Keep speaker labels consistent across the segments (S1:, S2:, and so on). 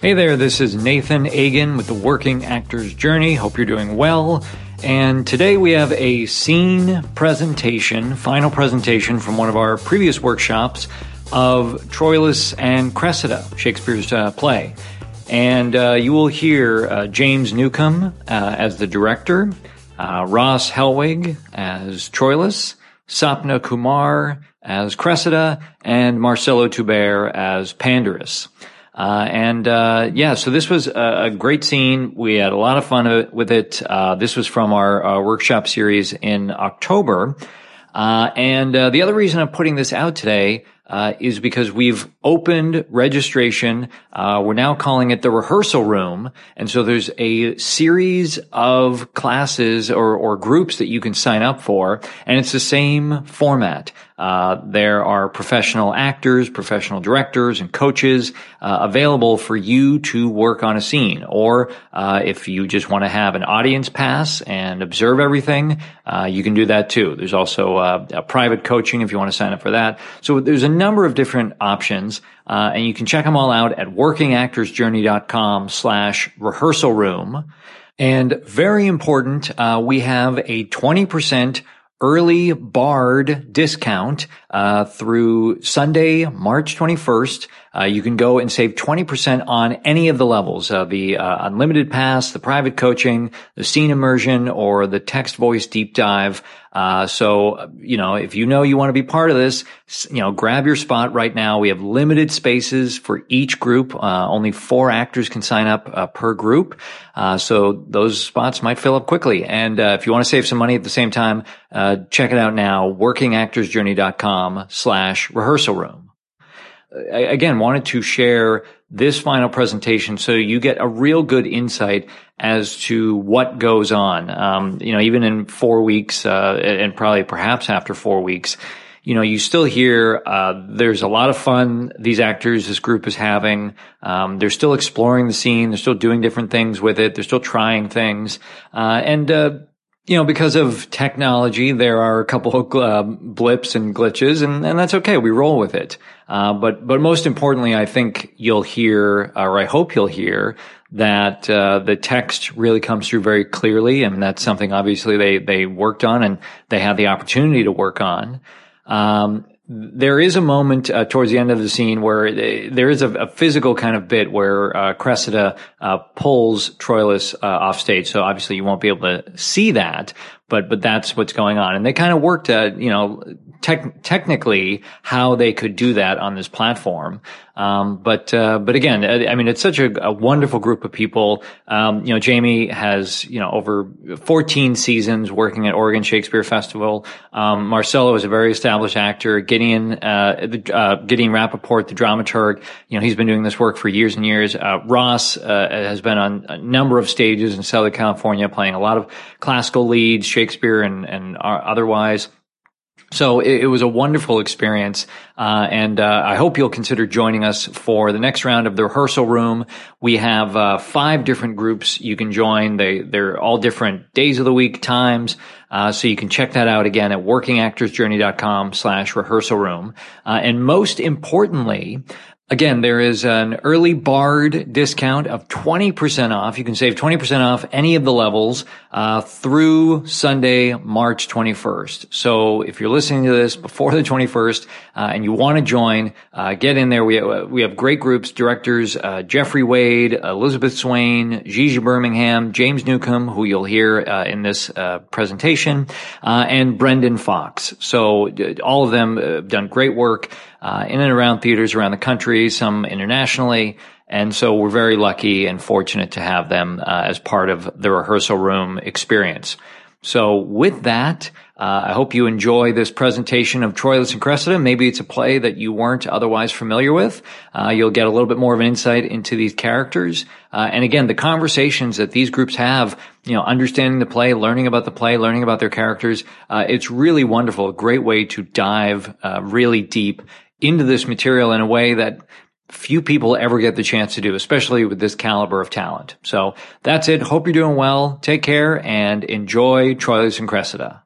S1: Hey there, this is Nathan Agin with the Working Actor's Journey. Hope you're doing well. And today we have a scene presentation, final presentation from one of our previous workshops of Troilus and Cressida, Shakespeare's uh, play. And uh, you will hear uh, James Newcomb uh, as the director, uh, Ross Hellwig as Troilus, Sapna Kumar as Cressida, and Marcelo Tubert as Pandarus. Uh, and uh, yeah, so this was a, a, great scene. We had a lot of fun with it. Uh, this was from our, our, workshop series in October. Uh, and uh, the other reason I'm putting this out today uh, is because we've opened registration. Uh, we're now calling it the rehearsal room. And so there's a series of classes or, or groups that you can sign up for. And it's the same format. Uh, there are professional actors, professional directors, and coaches uh, available for you to work on a scene. Or uh, if you just want to have an audience pass and observe everything, uh, you can do that too. There's also uh, private coaching if you want to sign up for that. So there's a number of different options, uh, and you can check them all out at workingactorsjourney.com slash rehearsal room. And very important, we have a 20% early Bard discount uh, through Sunday, March 21st. Uh, you can go and save 20% on any of the levels, uh, the uh, unlimited pass, the private coaching, the scene immersion, or the text voice deep dive. Uh, so, you know, if you know you want to be part of this, you know, grab your spot right now. We have limited spaces for each group. Uh, only four actors can sign up per group. Uh, so those spots might fill up quickly. And if you want to save some money at the same time, uh, check it out now, workingactorsjourney.com slash rehearsal room again, wanted to share this final presentation so you get a real good insight as to what goes on. Um, you know, even in four weeks, uh, and probably perhaps after four weeks, you know, you still hear uh, there's a lot of fun these actors, this group is having. Um, they're still exploring the scene. They're still doing different things with it. They're still trying things. Uh, and uh, you know, because of technology, there are a couple of uh, blips and glitches, and, and that's okay. We roll with it. Uh, but but most importantly, I think you'll hear, or I hope you'll hear, that uh, the text really comes through very clearly, and that's something obviously they they worked on and they had the opportunity to work on. Um, there is a moment uh, towards the end of the scene where there is a, a physical kind of bit where uh, Cressida uh, pulls Troilus uh, off stage. So obviously you won't be able to see that, but but that's what's going on. And they kind of worked at you know tech, technically how they could do that on this platform. Um, but uh, but again, I mean, it's such a, a wonderful group of people. Um, you know, Jamie has you know over 14 seasons working at Oregon Shakespeare Festival. Um, Marcelo is a very established actor. Gideon uh, the, uh, Gideon Rappaport, the dramaturg, you know, he's been doing this work for years and years. Uh, Ross uh, has been on a number of stages in Southern California, playing a lot of classical leads, Shakespeare and and uh, otherwise. So it, it, was a wonderful experience, uh, and uh, I hope you'll consider joining us for the next round of the rehearsal room. We have uh, five different groups you can join. They they're all different days of the week, times. Uh, so you can check that out again at workingactorsjourney.com slash rehearsal room. Uh, and most importantly, Again, there is an early Bard discount of 20% off. You can save 20% off any of the levels uh, through Sunday, March 21st. So if you're listening to this before the 21st uh, and you want to join, uh, get in there. We have, we have great groups, directors uh, Jeffrey Wade, Elizabeth Swain, Gigi Bermingham, James Newcomb, who you'll hear uh, in this uh, presentation, and Brendan Fox. So all of them have done great work uh, in and around theaters around the country, some internationally. And so we're very lucky and fortunate to have them uh, as part of the rehearsal room experience. So with that, uh, I hope you enjoy this presentation of Troilus and Cressida. Maybe it's a play that you weren't otherwise familiar with. Uh, you'll get a little bit more of an insight into these characters. Uh, and again, the conversations that these groups have, you know, understanding the play, learning about the play, learning about their characters, uh, it's really wonderful. A great way to dive uh, really deep into this material in a way that few people ever get the chance to do, especially with this caliber of talent. So that's it. Hope you're doing well. Take care and enjoy Troilus and Cressida.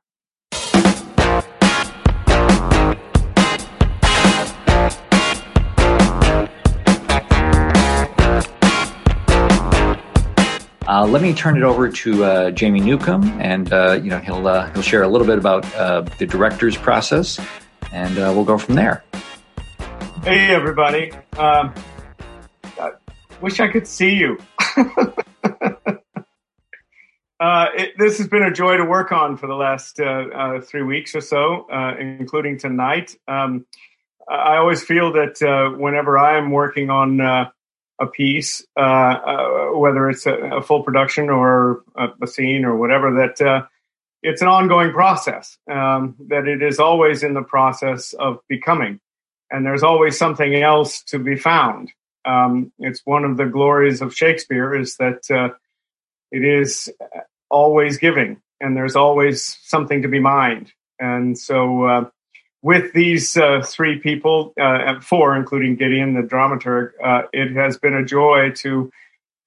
S1: Uh, let me turn it over to uh, Jamie Newcomb, and uh, you know he'll uh, he'll share a little bit about uh, the director's process, and uh, we'll go from there.
S2: Hey everybody! Um, I wish I could see you. it, this has been a joy to work on for the last three weeks or so, including tonight. Um, I always feel that whenever I am working on a piece, uh, uh, whether it's a, a, full production or a, a scene or whatever, that uh, it's an ongoing process, um, that it is always in the process of becoming. And there's always something else to be found. Um, it's one of the glories of Shakespeare is that uh, it is always giving and there's always something to be mined. And so, uh, with these uh, three people, uh, four, including Gideon, the dramaturg, uh, it has been a joy to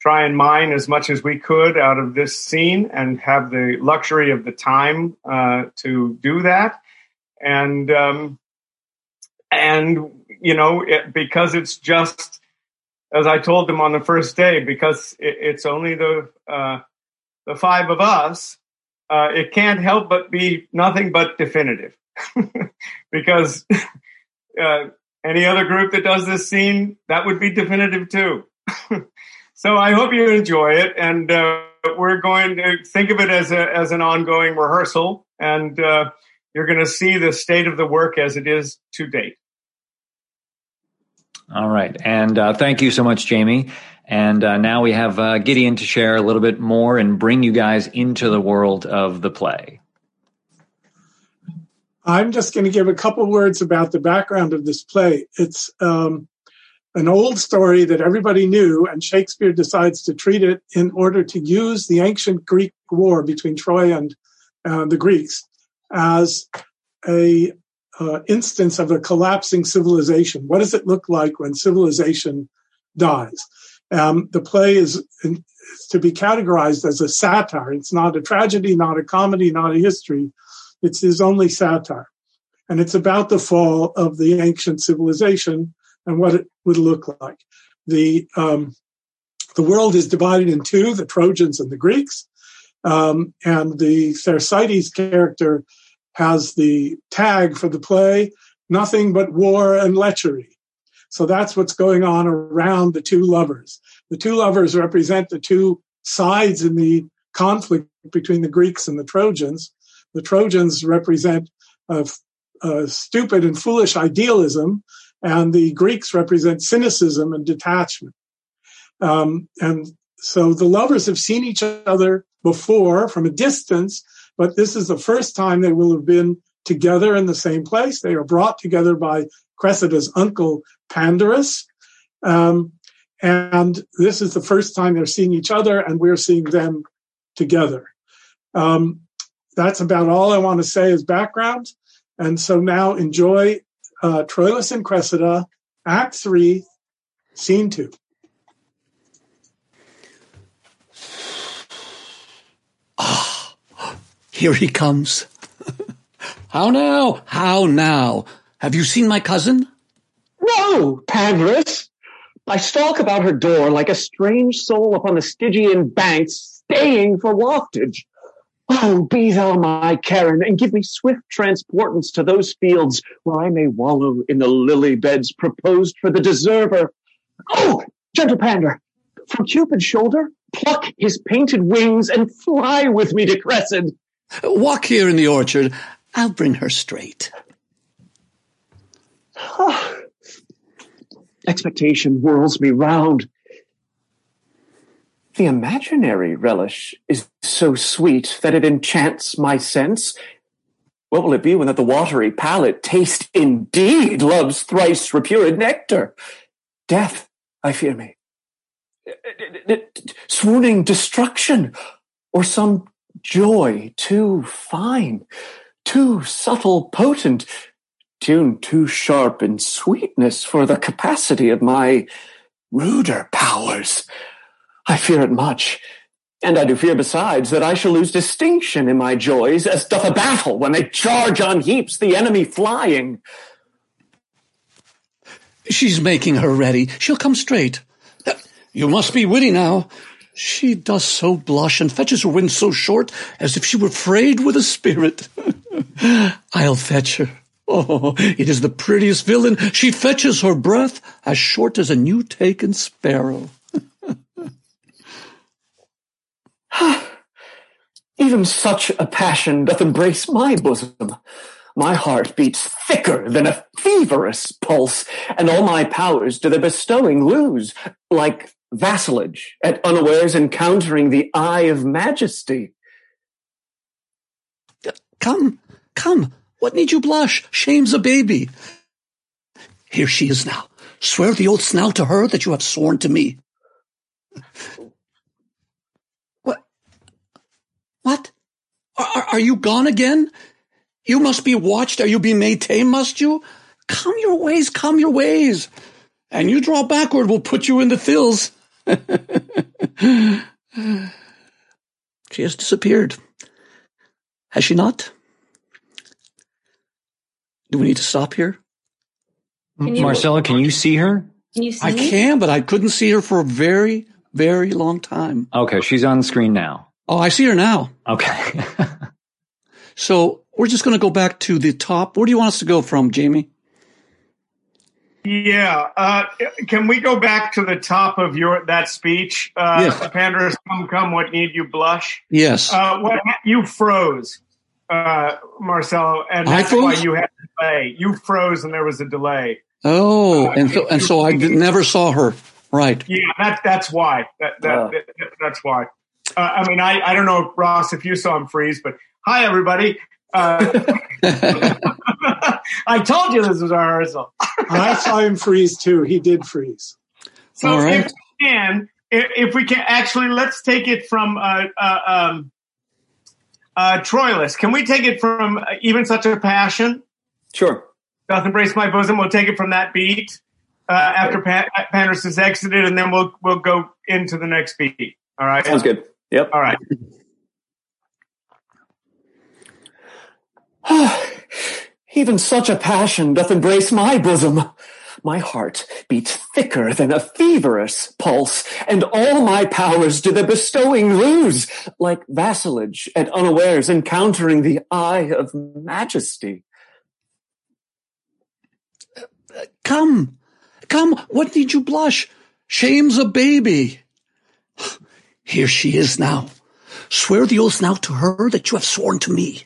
S2: try and mine as much as we could out of this scene and have the luxury of the time uh, to do that. And, um, and you know, it, because it's just, as I told them on the first day, because it, it's only the, uh, the five of us, uh, it can't help but be nothing but definitive. because uh, any other group that does this scene, that would be definitive too. so I hope you enjoy it, and uh, we're going to think of it as a as an ongoing rehearsal, and uh, you're going to see the state of the work as it is to date.
S1: All right, and uh, thank you so much, Jamie. And uh, now we have uh, Gideon to share a little bit more and bring you guys into the world of the play.
S3: I'm just going to give a couple words about the background of this play. It's um, an old story that everybody knew, and Shakespeare decides to treat it in order to use the ancient Greek war between Troy and uh, the Greeks as a uh, instance of a collapsing civilization. What does it look like when civilization dies? Um, the play is, is to be categorized as a satire. It's not a tragedy, not a comedy, not a history it's his only satire. And it's about the fall of the ancient civilization and what it would look like. The, um, the world is divided in two, the Trojans and the Greeks. Um, and the Thersites character has the tag for the play, nothing but war and lechery. So that's what's going on around the two lovers. The two lovers represent the two sides in the conflict between the Greeks and the Trojans. The Trojans represent a, a stupid and foolish idealism, and the Greeks represent cynicism and detachment. Um, and so the lovers have seen each other before from a distance, but this is the first time they will have been together in the same place. They are brought together by Cressida's uncle Pandarus. Um, and this is the first time they're seeing each other, and we're seeing them together. Um, that's about all I want to say as background. And so now enjoy uh, Troilus and Cressida, Act 3, Scene 2.
S4: Here he comes. How now? How now? Have you seen my cousin?
S5: No, Pandarus. I stalk about her door like a strange soul upon the Stygian banks, staying for waftage. Oh, be thou my Charon, and give me swift transportance to those fields where I may wallow in the lily beds proposed for the deserver. Oh, gentle pander, from Cupid's shoulder, pluck his painted wings and fly with me to Cressid.
S4: Walk here in the orchard. I'll bring her straight.
S5: Expectation whirls me round. The imaginary relish is so sweet that it enchants my sense. What will it be when that the watery palate taste indeed love's thrice repured nectar? Death, I fear me. Uh, uh, uh, swooning destruction, or some joy too fine, too subtle, potent, tuned too sharp in sweetness for the capacity of my ruder powers. I fear it much. And I do fear besides that I shall lose distinction in my joys as doth a battle when they charge on heaps the enemy flying.
S4: She's making her ready. She'll come straight. You must be witty now. She does so blush and fetches her wind so short as if she were frayed with a spirit. I'll fetch her. Oh, it is the prettiest villain. She fetches her breath as short as a new taken sparrow.
S5: Even such a passion doth embrace my bosom. My heart beats thicker than a feverous pulse, and all my powers do their bestowing lose, like vassalage at unawares encountering the eye of majesty.
S4: Come, come, what need you blush? Shame's a baby. Here she is now. Swear the oaths now to her that you have sworn to me. What? What? Are, are you gone again? You must be watched. Are you be made tame, must you? Come your ways, come your ways. And you draw backward, we'll put you in the thills. she has disappeared. Has she not? Do we need to stop here?
S1: Can you, Marcelo, can you see her?
S6: Can you see
S4: I
S6: me?
S4: can, but I couldn't see her for a very, very long time.
S1: Okay, she's on the screen now.
S4: Oh, I see her now.
S1: Okay.
S4: So we're just going to go back to the top. Where do you want us to go from, Jamie?
S2: Yeah. Uh, can we go back to the top of your that speech? Uh,
S4: Yes.
S2: Pandarus, come, come, what need you blush?
S4: Yes.
S2: Uh, what you froze, uh, Marcelo, and that's why you had a delay. You froze, and there was a delay.
S4: oh, and so and so I never saw her. Right.
S2: Yeah, that, that's why. That, that,
S5: Oh.
S2: that- that's why. Uh, I mean, I, I don't know, Ross, if you saw him freeze, but hi, everybody. Uh, I told you this was a rehearsal.
S3: I saw him freeze too. He did freeze.
S2: So
S4: All right.
S2: if we can, if, if we can, actually, let's take it from uh, uh, um, uh, Troilus. Can we take it from uh, even such a passion?
S5: Sure.
S2: Doth embrace my bosom. We'll take it from that beat uh, after Pan- Pandarus has exited, and then we'll we'll go into the next beat. All right.
S5: Sounds good. Yep.
S2: All right.
S5: Even such a passion doth embrace my bosom. My heart beats thicker than a feverous pulse, and all my powers do the bestowing lose, like vassalage at unawares encountering the eye of majesty.
S4: Come, come. What need you blush? Shame's a baby. Here she is now. Swear the oath now to her that you have sworn to me.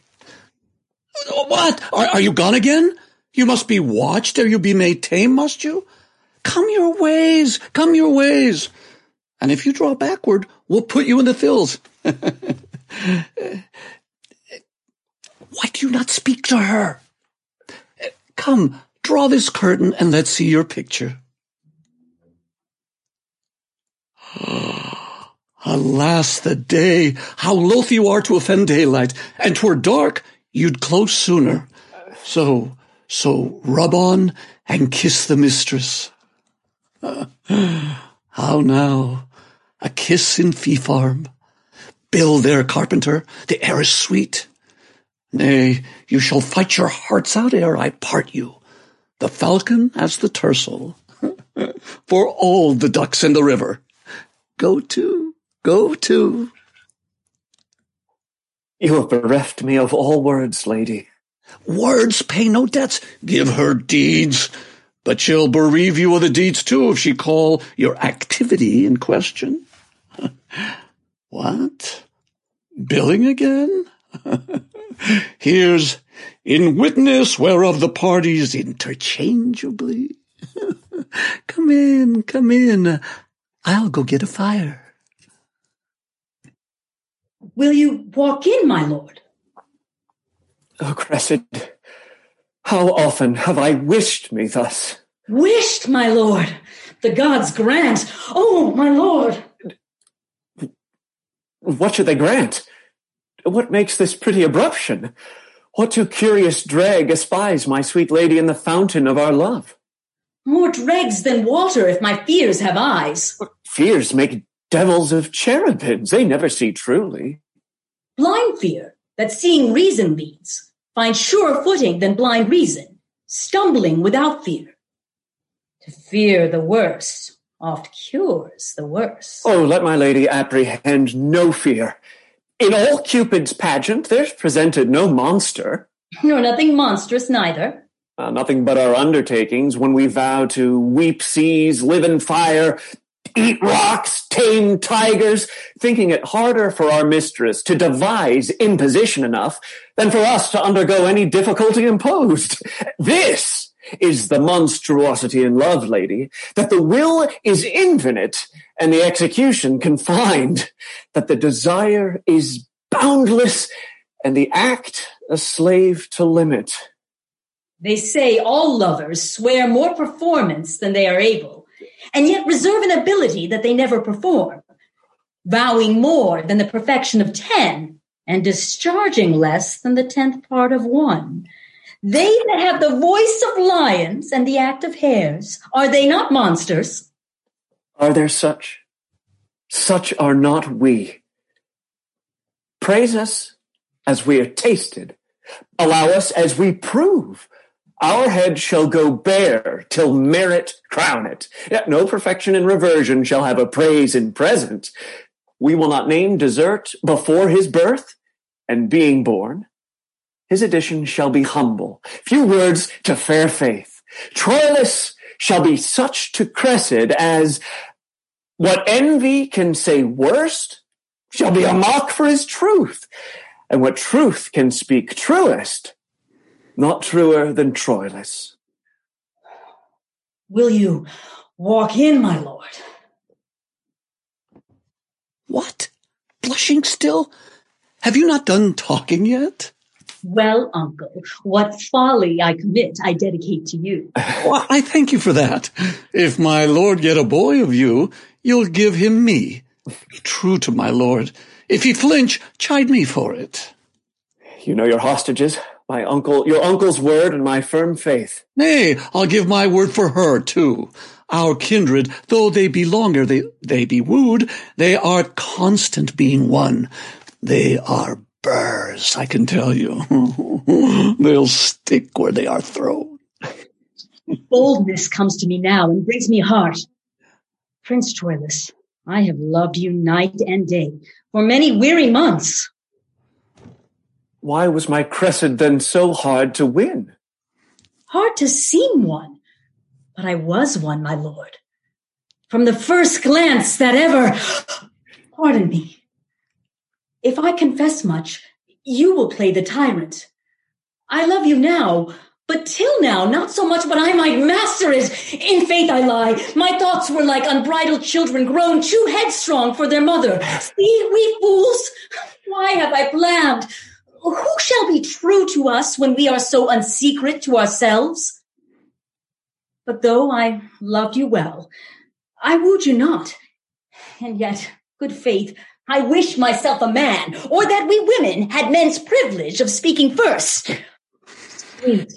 S4: What? Are, are you gone again? You must be watched, or you be made tame, must you? Come your ways, come your ways. And if you draw backward, we'll put you in the thills. Why do you not speak to her? Come, draw this curtain and let's see your picture. Alas, the day! How loth you are to offend daylight, and twere dark, you'd close sooner. So, so rub on and kiss the mistress. How now? A kiss in fee farm. Bill there, carpenter, the air is sweet. Nay, you shall fight your hearts out ere I part you. The falcon as the tercel. For all the ducks in the river. Go to, go to.
S5: You have bereft me of all words, lady.
S4: Words pay no debts. Give her deeds. But she'll bereave you of the deeds too if she call your activity in question. what? Billing again? Here's in witness whereof the parties interchangeably. come in, come in. I'll go get a fire.
S6: Will you walk in, my lord?
S5: Oh, Cressid, how often have I wished me thus?
S6: Wished, my lord. The gods grant. Oh, my lord.
S5: What should they grant? What makes this pretty abruption? What too curious drag espies my sweet lady in the fountain of our love?
S6: More dregs than water if my fears have eyes.
S5: Fears make devils of cherubims. They never see truly.
S6: Blind fear that seeing reason leads. Find surer footing than blind reason. Stumbling without fear. To fear the worst oft cures the worse.
S5: Oh, let my lady apprehend no fear. In all Cupid's pageant, there's presented no monster.
S6: Nor nothing monstrous neither.
S5: Uh, nothing but our undertakings when we vow to weep seas, live in fire, eat rocks, tame tigers, thinking it harder for our mistress to devise imposition enough than for us to undergo any difficulty imposed. This is the monstrosity in love, lady, that the will is infinite and the execution confined, that the desire is boundless and the act a slave to limit.
S6: They say all lovers swear more performance than they are able, and yet reserve an ability that they never perform, vowing more than the perfection of ten, and discharging less than the tenth part of one. They that have the voice of lions and the act of hares, are they not monsters?
S5: Are there such? Such are not we. Praise us as we are tasted. Allow us as we prove. Our head shall go bare till merit crown it. Yet no perfection in reversion shall have a praise in present. We will not name desert before his birth and being born. His addition shall be humble. Few words to fair faith. Troilus shall be such to Cressid as what envy can say worst shall be a mock for his truth. And what truth can speak truest not truer than Troilus.
S6: Will you walk in, my lord?
S4: What? Blushing still? Have you not done talking yet?
S6: Well, uncle, what folly I commit, I dedicate to you.
S4: Well, I thank you for that. If my lord get a boy of you, you'll give him me. Be true to my lord. If he flinch, chide me for it.
S5: You know your hostages, my uncle, your uncle's word and my firm faith.
S4: Nay, I'll give my word for her too. Our kindred, though they be longer, they, they be wooed, they are constant being one. They are burrs, I can tell you. They'll stick where they are thrown.
S6: Boldness comes to me now and brings me heart. Prince Troilus, I have loved you night and day for many weary months.
S5: Why was my Cressid then so hard to win?
S6: Hard to seem one, but I was one, my lord. From the first glance that ever, pardon me. If I confess much, you will play the tyrant. I love you now, but till now, not so much but I might master it. In faith I lie. My thoughts were like unbridled children grown too headstrong for their mother. See, we fools, why have I blamed? Who shall be true to us when we are so unsecret to ourselves? But though I loved you well, I wooed you not. And yet, good faith, I wish myself a man, or that we women had men's privilege of speaking first. Sweet,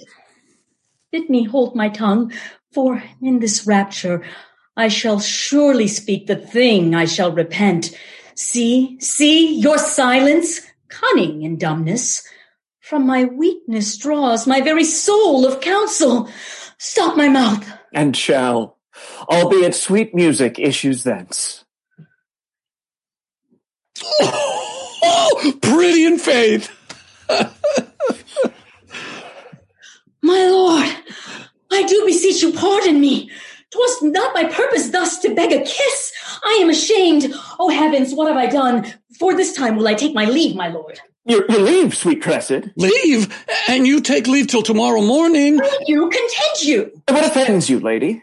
S6: bid me hold my tongue, for in this rapture I shall surely speak the thing I shall repent. See, see your silence, cunning in dumbness. From my weakness draws my very soul of counsel. Stop my mouth.
S5: And shall, albeit sweet music issues thence.
S4: Oh, pretty in faith.
S6: My lord, I do beseech you pardon me. 'Twas not my purpose thus to beg a kiss. I am ashamed. Oh heavens, what have I done? For this time will I take my leave, my lord.
S5: You, you leave, sweet Cressid.
S4: Leave, and you take leave till tomorrow morning.
S6: You content you.
S5: What offends you, lady?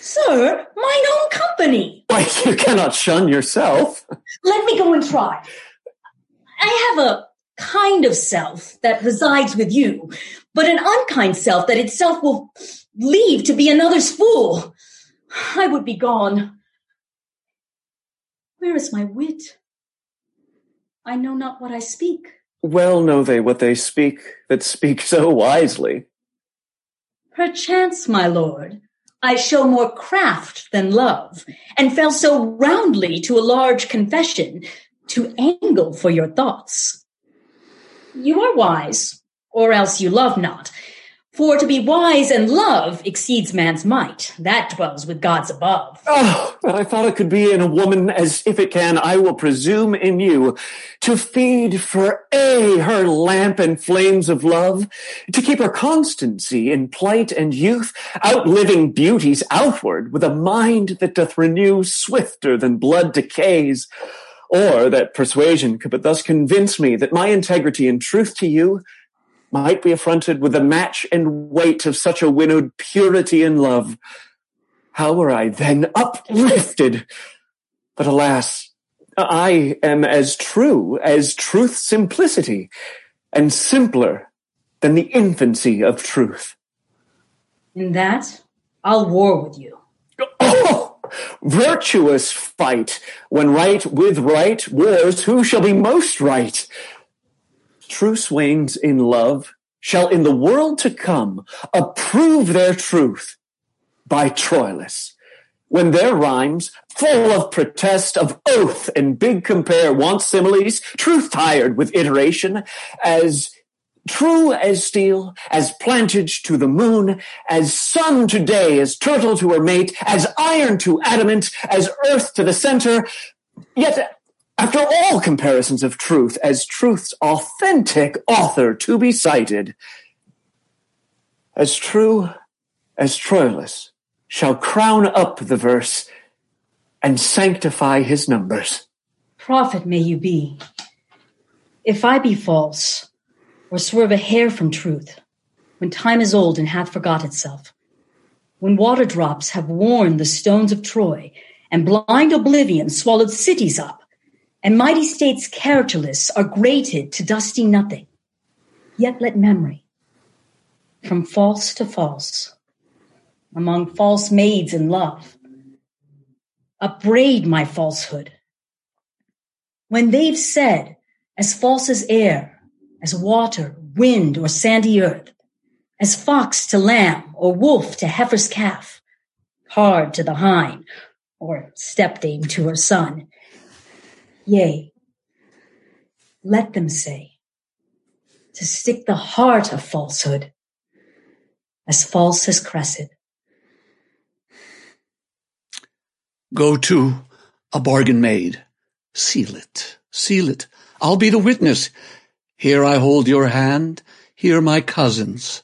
S6: Sir, mine own company.
S5: Why, you cannot shun yourself.
S6: Let me go and try. I have a kind of self that resides with you, but an unkind self that itself will leave to be another's fool. I would be gone. Where is my wit? I know not what I speak.
S5: Well know they what they speak that speak so wisely.
S6: Perchance, my lord, I show more craft than love, and fell so roundly to a large confession to angle for your thoughts. You are wise, or else you love not. For to be wise and love exceeds man's might. That dwells with gods above.
S5: Ah, oh, but I thought it could be in a woman as if it can, I will presume in you to feed for A, her lamp and flames of love, to keep her constancy in plight and youth, outliving beauties outward with a mind that doth renew swifter than blood decays. Or that persuasion could but thus convince me that my integrity and truth to you might be affronted with the match and weight of such a winnowed purity and love. How were I then uplifted? But alas, I am as true as truth's simplicity and simpler than the infancy of truth.
S6: In that, I'll war with you.
S5: Oh, virtuous fight. When right with right wars, who shall be most right? True swains in love shall in the world to come approve their truth by Troilus. When their rhymes, full of protest, of oath and big compare, want similes, truth tired with iteration, as true as steel, as plantage to the moon, as sun to day, as turtle to her mate, as iron to adamant, as earth to the center, yet after all comparisons of truth as truth's authentic author to be cited, as true as Troilus shall crown up the verse and sanctify his numbers.
S6: Prophet may you be. If I be false, or swerve a hair from truth, when time is old and hath forgot itself, when water drops have worn the stones of Troy, and blind oblivion swallowed cities up, and mighty states characterless are grated to dusty nothing. Yet let memory, from false to false, among false maids in love, upbraid my falsehood. When they've said, as false as air, as water, wind, or sandy earth, as fox to lamb, or wolf to heifer's calf, hard to the hind, or stepdame to her son, Yea, let them say, to stick the heart of falsehood, as false as Cressid.
S4: Go to a bargain made. Seal it, seal it. I'll be the witness. Here I hold your hand, here my cousins.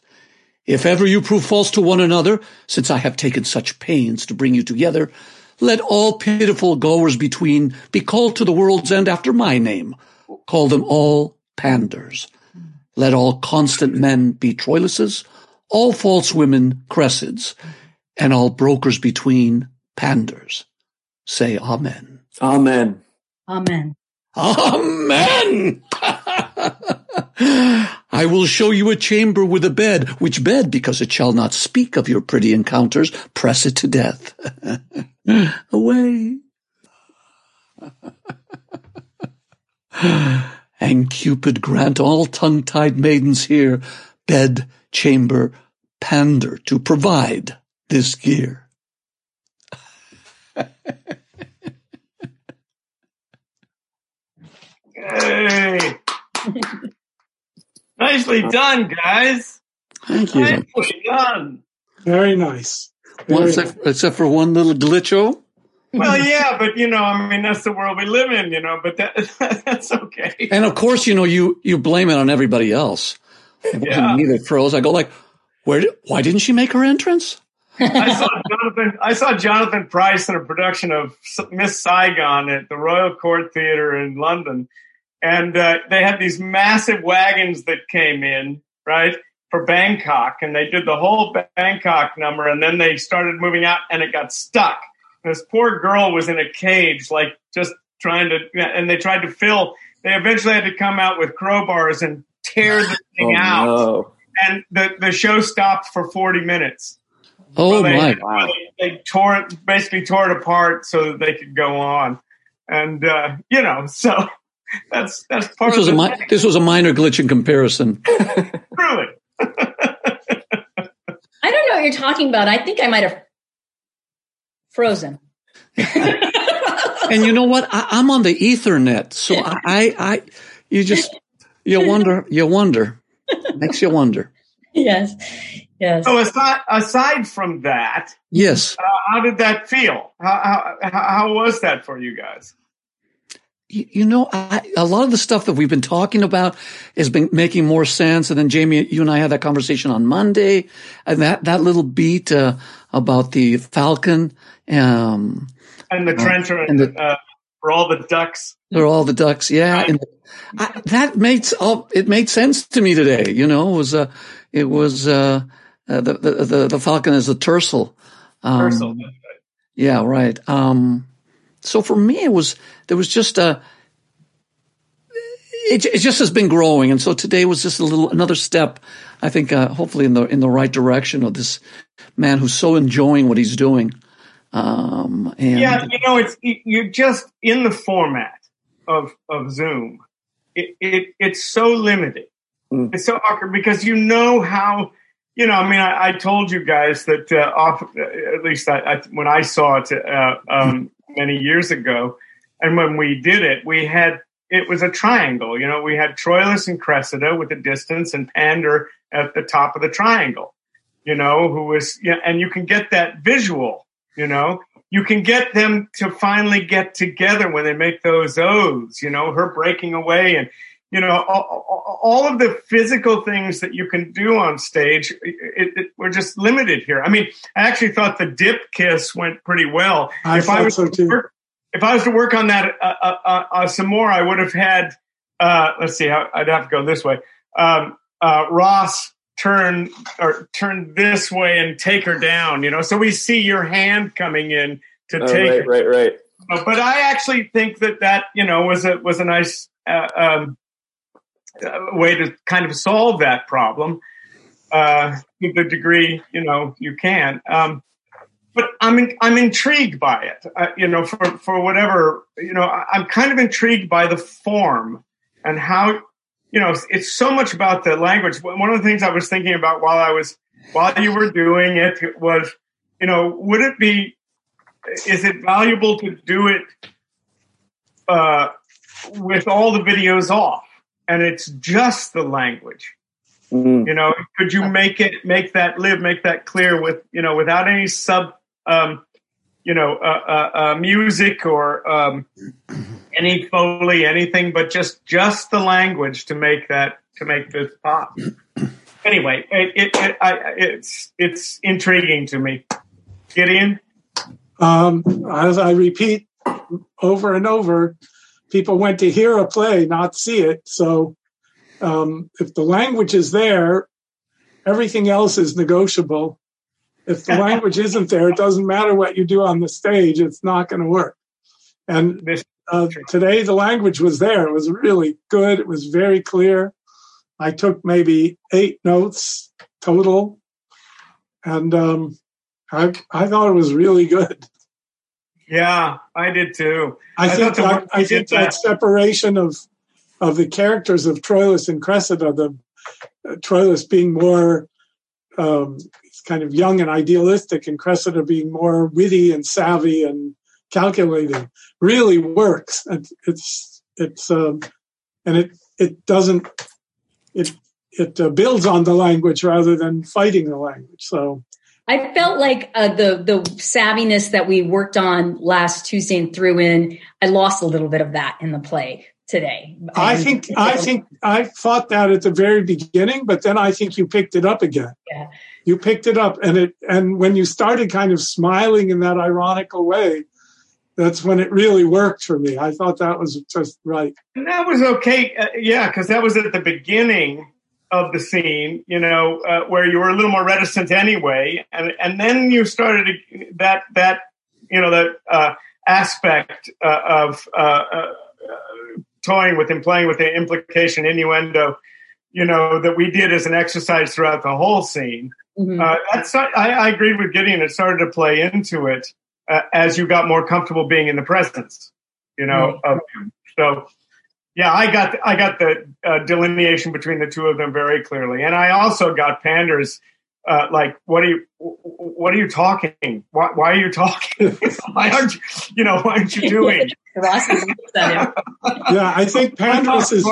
S4: If ever you prove false to one another, since I have taken such pains to bring you together, let all pitiful goers between be called to the world's end after my name. Call them all panders. Let all constant men be Troiluses, all false women Cressids, and all brokers between panders. Say Amen.
S5: Amen.
S6: Amen.
S4: Amen. I will show you a chamber with a bed, which bed, because it shall not speak of your pretty encounters, press it to death. Away. and Cupid grant all tongue-tied maidens here bed, chamber, pander to provide this gear.
S2: Hey. Nicely done, guys.
S4: Thank you.
S2: Nicely done.
S3: Very nice.
S4: Well,
S3: Very
S4: except, except for one little glitcho.
S2: Well, yeah, but you know, I mean, that's the world we live in, you know. But that that's okay.
S4: And of course, you know, you, you blame it on everybody else. It
S2: Yeah.
S4: me that froze. I go like, where did, why didn't she make her entrance?
S2: I saw Jonathan. I saw Jonathan Pryce in a production of Miss Saigon at the Royal Court Theatre in London, and uh, they had these massive wagons that came in right for Bangkok, and they did the whole Bangkok number, and then they started moving out, and it got stuck. This poor girl was in a cage, like just trying to, and they tried to fill. They eventually had to come out with crowbars and tear the thing
S5: Oh,
S2: out,
S5: no.
S2: and the the show stopped for forty minutes.
S4: Oh
S2: Well, they,
S4: my.
S2: They, they tore it, basically tore it apart so that they could go on, and uh, you know, so that's that's part
S4: This was
S2: of
S4: a mi- this was a minor glitch in comparison.
S2: truly.
S6: I don't know what you're talking about. I think I might have frozen.
S4: And you know what? I, I'm on the Ethernet, so I, I, I, you just you wonder, you wonder, makes you wonder.
S6: yes, yes.
S2: So aside aside from that,
S4: Yes.
S2: uh, how did that feel? How, how how was that for you guys?
S4: You, you know, I, a lot of the stuff that we've been talking about has been making more sense. And then Jamie, you and I had that conversation on Monday, and that that little beat uh, about the Falcon. Um,
S2: And the trencher
S4: and the-
S2: uh, for all the ducks.
S4: They're all the ducks, yeah.
S2: Right.
S4: And I, that makes all it made sense to me today. You know, it was uh, it was uh, uh, the, the the the falcon is a tercel. Um,
S2: Ursel.
S4: Yeah, right. Um, so for me, it was there was just a. It, it just has been growing, and so today was just a little another step. I think, uh, hopefully, in the in the right direction of this man who's so enjoying what he's doing. Um, and
S2: Yeah, you know, it's you're just in the format of of Zoom. It, it it's so limited.
S5: Mm.
S2: It's so awkward because you know how. You know, I mean, I, I told you guys that uh, off, at least I, I, when I saw it uh, um, many years ago, and when we did it, we had it was a triangle. You know, we had Troilus and Cressida with the distance, and Pander at the top of the triangle. You know, who was, yeah, and you can get that visual. You know, you can get them to finally get together when they make those O's, you know, her breaking away and, you know, all, all of the physical things that you can do on stage, it, it, we're just limited here. I mean, I actually thought the dip kiss went pretty well.
S3: I
S2: if I
S3: thought
S2: was
S3: so
S2: to
S3: too.
S2: work, if I was to work on that uh, uh, uh, uh, some more, I would have had, uh, let's see, I- I'd have to go this way. Um, uh, Ross turn or turn this way and take her down, you know, so we see your hand coming in to
S5: Oh,
S2: take
S5: right,
S2: her.
S5: right, right.
S2: But I actually think that that, you know, was a, was a nice, uh, um, way to kind of solve that problem, uh, to the degree, you know, you can. Um, but I'm in, I'm intrigued by it. Uh, you know, for for whatever you know, I, I'm kind of intrigued by the form and how you know it's, it's so much about the language. One of the things I was thinking about while I was while you were doing it was, you know, would it be is it valuable to do it uh, with all the videos off and it's just the language?
S5: Mm.
S2: you know could you make it make that live make that clear with you know without any sub um you know uh, uh, uh music or um any foley anything but just just the language to make that to make this pop anyway it, it, it I, it's it's intriguing to me gideon
S3: Um, as I repeat over and over, people went to hear a play, not see it. So um, if the language is there, everything else is negotiable. If the language isn't there, it doesn't matter what you do on the stage; it's not going to work. And uh, today, the language was there. It was really good. It was very clear. I took maybe eight notes total, and um, I I thought it was really good.
S2: Yeah i did too
S3: I,
S2: I
S3: think that, I think that
S2: that-
S3: separation of of the characters of Troilus and Cressida, the uh, Troilus being more um, kind of young and idealistic, and Cressida being more witty and savvy and calculating, really works. And it's it's um, and it it doesn't it it uh, builds on the language rather than fighting the language. So
S6: I felt like uh, the the savviness that we worked on last Tuesday and threw in. I lost a little bit of that in the play today.
S3: I
S6: And-
S3: think I think I thought that at the very beginning, but then I think you picked it up again.
S6: Yeah.
S3: You picked it up, and it and when you started kind of smiling in that ironical way, that's when it really worked for me. I thought that was just right.
S2: And that was okay. Uh, yeah, because that was at the beginning of the scene, you know, uh, where you were a little more reticent anyway, and and then you started to, that that you know that uh, aspect uh, of uh, uh, toying with and playing with the implication innuendo, you know, that we did as an exercise throughout the whole scene.
S6: Mhm.
S2: Uh, that's I, I agreed with Gideon. It started to play into it uh, as you got more comfortable being in the presence, you know, of him. So, yeah, I got I got the uh, delineation between the two of them very clearly, and I also got Pander's uh, like, what are you, what are you talking? Why, why are you talking? why aren't you, you know, why aren't you doing?
S3: yeah, I think Pandrus's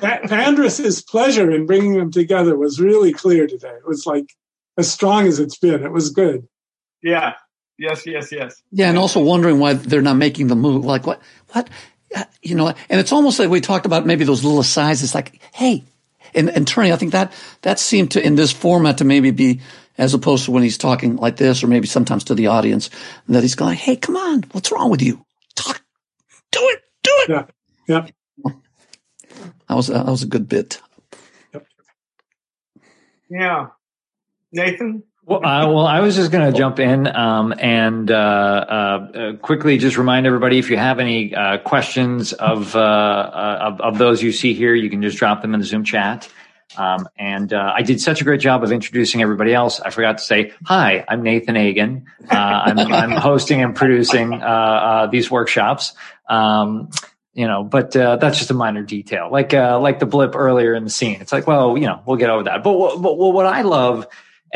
S3: Pandrus's pleasure in bringing them together was really clear today. It was like as strong as it's been. It was good.
S2: Yeah. Yes. Yes. Yes.
S4: Yeah, and also wondering why they're not making the move. Like what? What? You know, and it's almost like we talked about maybe those little asides. It's like, hey, and, and turning, I think that, that seemed to, in this format to maybe be, as opposed to when he's talking like this, or maybe sometimes to the audience, that he's going, Hey, come on. What's wrong with you? Talk, do it, do it.
S3: Yeah. Yeah.
S4: That was, that was a good bit.
S2: Yep. Yeah. Nathan?
S1: Well, uh, well, I was just going to jump in um, and uh, uh, quickly just remind everybody if you have any uh, questions of, uh, uh, of, of those you see here, you can just drop them in the Zoom chat. Um, and I did such a great job of introducing everybody else. I forgot to say hi. I'm Nathan Agin. I'm, I'm, hosting and producing these workshops. Um, you know, but that's just a minor detail, like uh, like the blip earlier in the scene. It's like, well, you know, we'll get over that. But, but what I love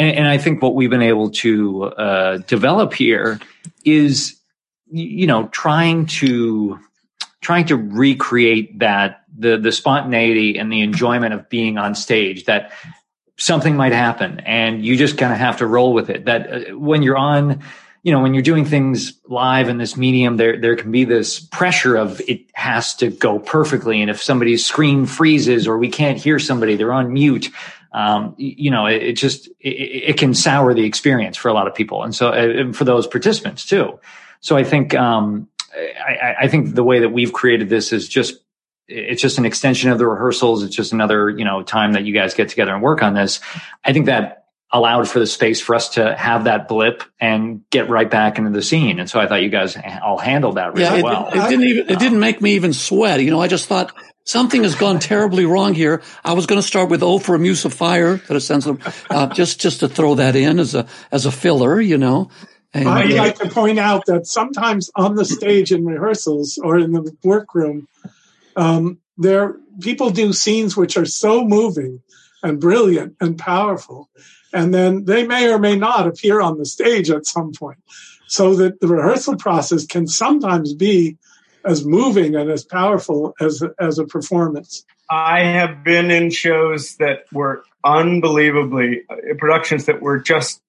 S1: and, and I think what we've been able to uh, develop here is, you know, trying to trying to recreate that the the spontaneity and the enjoyment of being on stage that something might happen and you just kind of have to roll with it. That uh, when you're on you know when you're doing things live in this medium there there can be this pressure of it has to go perfectly. And if somebody's screen freezes or we can't hear somebody they're on mute um, you know, it, it just it, it, can sour the experience for a lot of people, and so uh, for those participants too. So I think um, I, I, think the way that we've created this is just it's just an extension of the rehearsals. It's just another you know time that you guys get together and work on this. I think that allowed for the space for us to have that blip and get right back into the scene. And so I thought you guys all handled that really
S4: yeah, it,
S1: well.
S4: It, didn't even, it didn't make me even sweat. You know, I just thought something has gone terribly wrong here. I was going to start with "Oh for a Muse of Fire" that a sense of uh, just just to throw that in as a as a filler, you know.
S3: And, I'd like to point out that sometimes on the stage in rehearsals or in the workroom, um, there people do scenes which are so moving and brilliant and powerful, and then they may or may not appear on the stage at some point. So that the rehearsal process can sometimes be as moving and as powerful as as a performance.
S2: I have been in shows that were unbelievably uh, productions that were just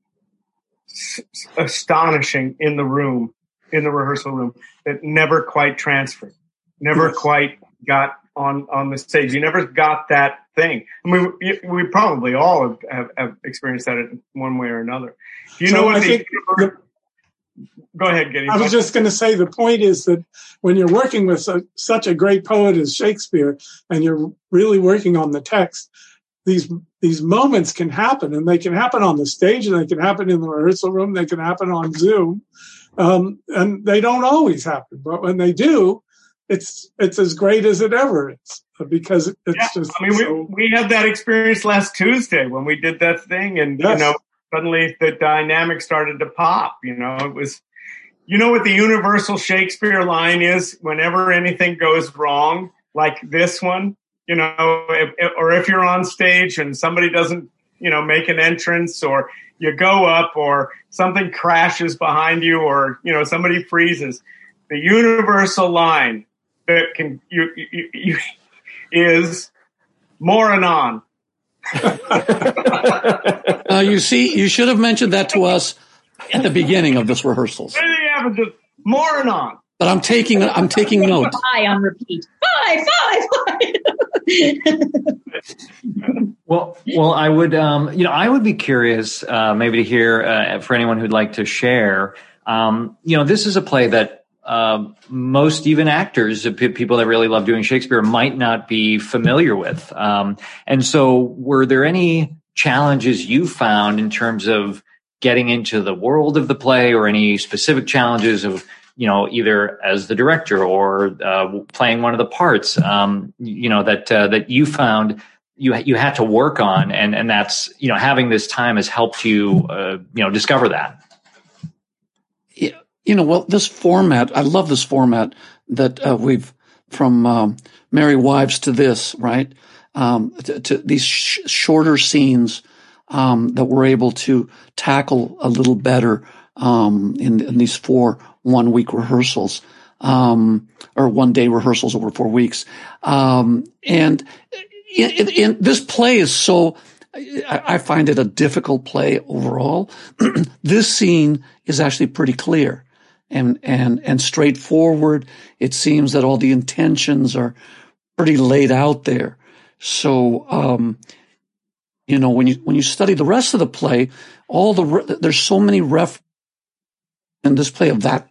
S2: astonishing in the room, in the rehearsal room, that never quite transferred, never yes. quite got on on the stage. You never got that thing. I mean, we, we probably all have, have, have, experienced that in one way or another. Do you so know what I the, the, Go ahead, Gideon.
S3: I was just going to say the point is that when you're working with such a great poet as Shakespeare, and you're really working on the text, these these moments can happen, and they can happen on the stage, and they can happen in the rehearsal room, they can happen on Zoom, um, and they don't always happen. But when they do, it's it's as great as it ever is because it's yeah, just.
S2: I mean, so, we we had that experience last Tuesday when we did that thing, and yes. you know, suddenly the dynamic started to pop. You know, it was you know what the universal Shakespeare line is whenever anything goes wrong, like this one, you know, if, or if you're on stage and somebody doesn't, you know, make an entrance or you go up or something crashes behind you or, you know, somebody freezes. The universal line that can, you, you, you is more anon.
S4: Uh, you see, you should have mentioned that to us at the beginning of this rehearsals
S2: just more and on.
S4: But I'm taking I'm taking note.
S6: Five on repeat. Five, five,
S1: five. well, well, I would, um, you know, I would be curious, uh, maybe to hear uh, for anyone who'd like to share. Um, you know, this is a play that uh, most even actors, people that really love doing Shakespeare, might not be familiar with. Um, and so, were there any challenges you found in terms of getting into the world of the play or any specific challenges of you know either as the director or uh, playing one of the parts um, you know that uh, that you found you you had to work on and and that's you know having this time has helped you uh, you know discover that
S4: you know well this format i love this format that uh, we've from um, merry wives to this right um, to, to these sh- shorter scenes um, that we're able to tackle a little better um, in, in, these four one week rehearsals um, or one day rehearsals over four weeks. Um, and in, in, this play is so. I find it a difficult play overall. this scene is actually pretty clear and and and straightforward. It seems that all the intentions are pretty laid out there. So, um, you know, when you when you study the rest of the play, all the there's so many ref in this play of that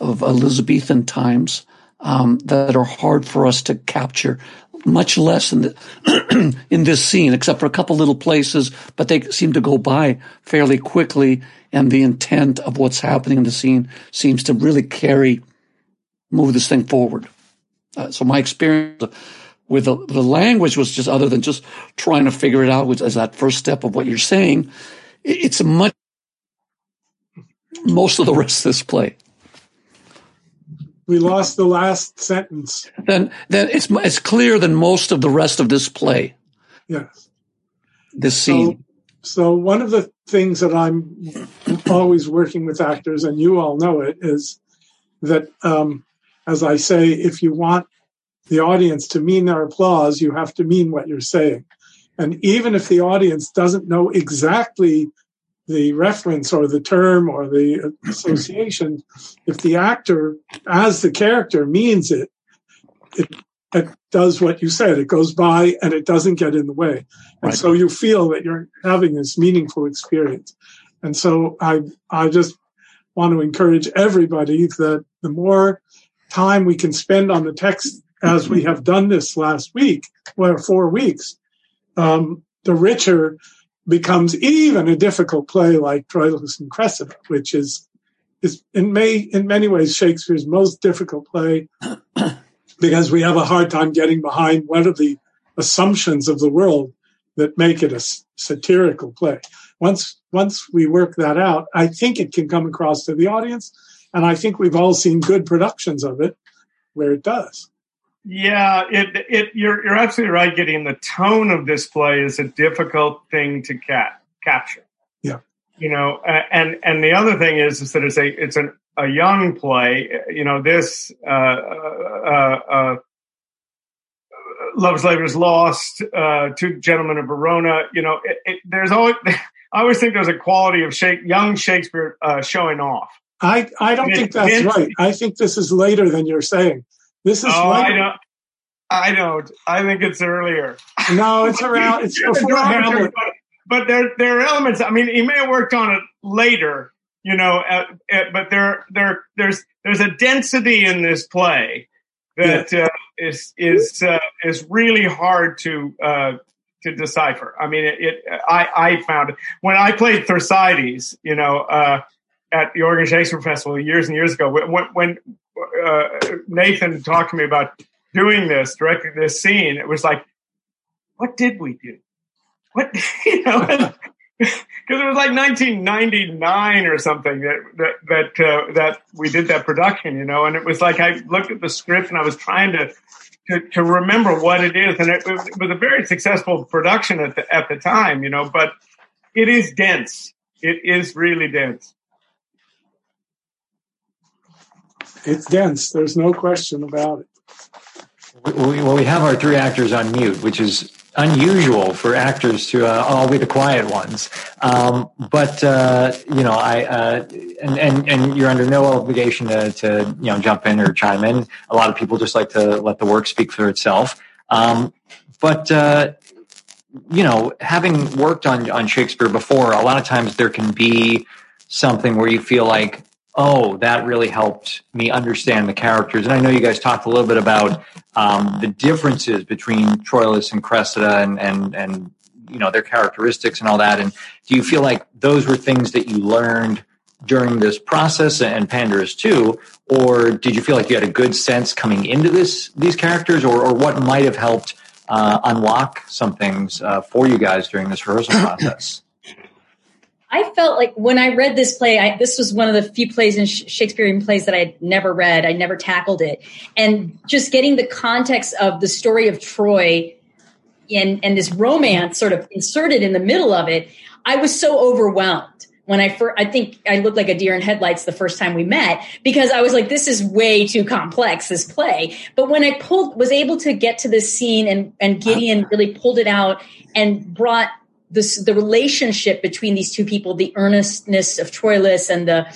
S4: of Elizabethan times um, that are hard for us to capture. Much less in the, in this scene, except for a couple little places, but they seem to go by fairly quickly. And the intent of what's happening in the scene seems to really carry, move this thing forward. Uh, so my experience with the, the, language was just other than just trying to figure it out which as that first step of what you're saying. It's a much most of the rest of this play.
S3: We lost the last sentence.
S4: Then, then it's it's clear than most of the rest of this play.
S3: Yes.
S4: This scene.
S3: So, so one of the things that I'm always working with actors, and you all know it, is that um, as I say, if you want the audience to mean their applause, you have to mean what you're saying. And even if the audience doesn't know exactly the reference or the term or the association, if the actor, as the character, means it, it, it does what you said. It goes by and it doesn't get in the way. And right. so you feel that you're having this meaningful experience. And so I, I just want to encourage everybody that the more time we can spend on the text as we have done this last week, or four weeks, um, the richer becomes even a difficult play like Troilus and Cressida, which is is in may in many ways Shakespeare's most difficult play because we have a hard time getting behind what are the assumptions of the world that make it a satirical play. Once once we work that out, I think it can come across to the audience, and I think we've all seen good productions of it where it does.
S2: Yeah, it it you're you're absolutely right. Getting the tone of this play is a difficult thing to cap, capture.
S3: Yeah,
S2: you know, uh, and and the other thing is is that it's a it's an a young play. You know, this uh, uh, uh, Love's Labour's Lost, uh, Two Gentlemen of Verona. You know, it, it, there's always I always think there's a quality of Shake, young Shakespeare uh, showing off.
S3: I I don't think that's right. I think this is later than you're saying. This is
S2: oh, I don't. I don't. I think it's earlier.
S3: No, it's around. It's before Hamlet.
S2: But, but there, there are elements. I mean, he may have worked on it later, you know. Uh, uh, but there, there, there's, there's a density in this play that yeah. uh, is is uh, is really hard to uh, to decipher. I mean, it, it, I I found it when I played Thersites, you know, uh, at the Oregon Shakespeare Festival years and years ago. When when uh, Nathan talked to me about doing this, directing this scene, it was like, what did we do? What you know? Because it was like 1999 or something that that that uh, that we did that production, you know, and it was like I looked at the script and I was trying to to, to remember what it is, and it, it was a very successful production at the at the time, you know, but it is dense. It is really dense.
S3: It's dense. There's no question about it.
S1: We, well, we have our three actors on mute, which is unusual for actors to uh, all be the quiet ones. Um, but uh, you know, I uh, and, and and you're under no obligation to, to you know jump in or chime in. A lot of people just like to let the work speak for itself. Um, but uh, you know, having worked on on Shakespeare before, a lot of times there can be something where you feel like oh, that really helped me understand the characters. And I know you guys talked a little bit about um, the differences between Troilus and Cressida and, and, and, you know, their characteristics and all that. And do you feel like those were things that you learned during this process and Pandarus too? Or did you feel like you had a good sense coming into this, these characters or, or what might have helped uh, unlock some things uh, for you guys during this rehearsal process?
S6: I felt like when I read this play, I, this was one of the few plays in Shakespearean plays that I'd never read. I never tackled it. And just getting the context of the story of Troy, and and this romance sort of inserted in the middle of it, I was so overwhelmed when I first, I think I looked like a deer in headlights the first time we met because I was like, this is way too complex, this play. But when I pulled, was able to get to this scene and, and Gideon really pulled it out and brought this, the relationship between these two people, the earnestness of Troilus and the,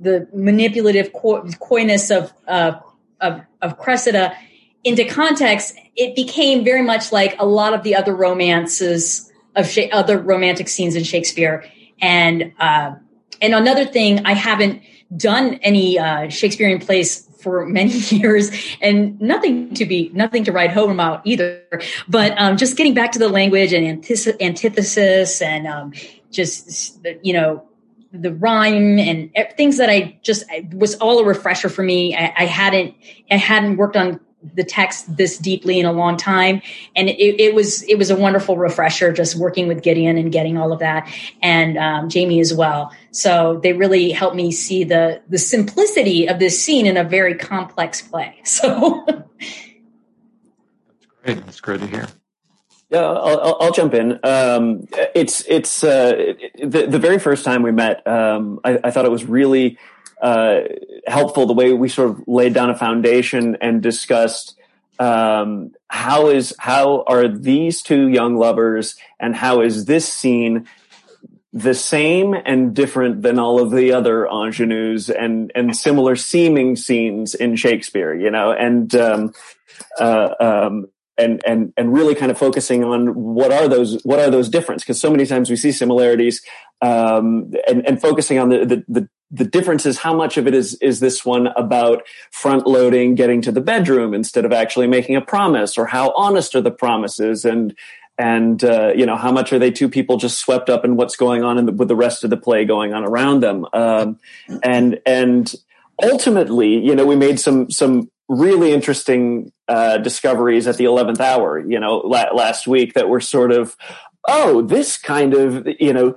S6: the manipulative co- coyness of, uh, of, of Cressida into context, it became very much like a lot of the other romances of Sha- other romantic scenes in Shakespeare. And uh, and another thing, I haven't done any uh, Shakespearean plays for many years, and nothing to be nothing to write home about either. But um, just getting back to the language and antithesis and um, just you know the rhyme and things that I just was all a refresher for me. I, I hadn't I hadn't worked on the text this deeply in a long time and it, it, was it was a wonderful refresher just working with gideon and getting all of that and um, jamie as well so they really helped me see the the simplicity of this scene in a very complex play so
S1: that's great that's great to hear
S5: yeah, I'll, I'll jump in. Um, it's it's uh, the the very first time we met. Um, I, I, thought it was really uh, helpful the way we sort of laid down a foundation and discussed um, how is how are these two young lovers and how is this scene the same and different than all of the other ingenues and and similar seeming scenes in Shakespeare, you know, and um, uh, um, and and and really kind of focusing on what are those what are those differences because so many times we see similarities um, and and focusing on the, the the the difference is how much of it is is this one about front loading getting to the bedroom instead of actually making a promise or how honest are the promises and and uh, you know how much are they two people just swept up in what's going on the, with the rest of the play going on around them. Um, and and ultimately you know we made some some really interesting uh, discoveries at the 11th hour you know la- last week that were sort of oh this kind of you know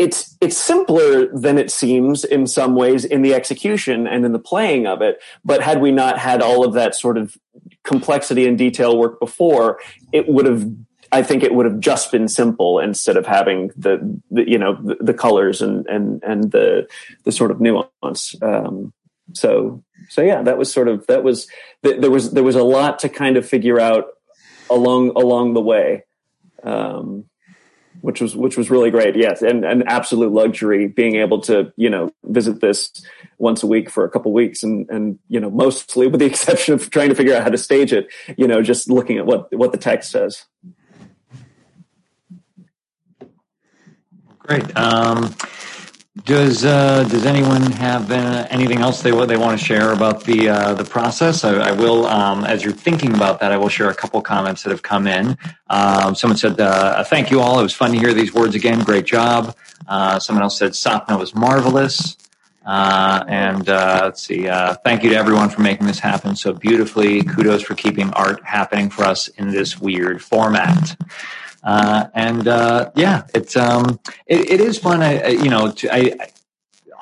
S5: it's it's simpler than it seems in some ways in the execution and in the playing of it but had we not had all of that sort of complexity and detail work before it would have I think it would have just been simple instead of having the, the you know the, the, colors and and and the the sort of nuance. Um, so so yeah, that was sort of that was there was there was a lot to kind of figure out along along the way. Um, which was which was really great. Yes, and an absolute luxury being able to you know visit this once a week for a couple weeks, and and you know mostly with the exception of trying to figure out how to stage it, you know, just looking at what what the text says.
S1: Great. Um, does uh, Does anyone have uh, anything else they they want to share about the uh, the process? I, I will, um, as you're thinking about that, I will share a couple comments that have come in. Um, someone said, uh, "Thank you all. It was fun to hear these words again. Great job." Uh, someone else said, "Sapna was marvelous." Uh, and let's see. thank you to everyone for making this happen so beautifully. Kudos for keeping art happening for us in this weird format. Uh, and uh, yeah, it's um, it, it is fun. I, you know, to, I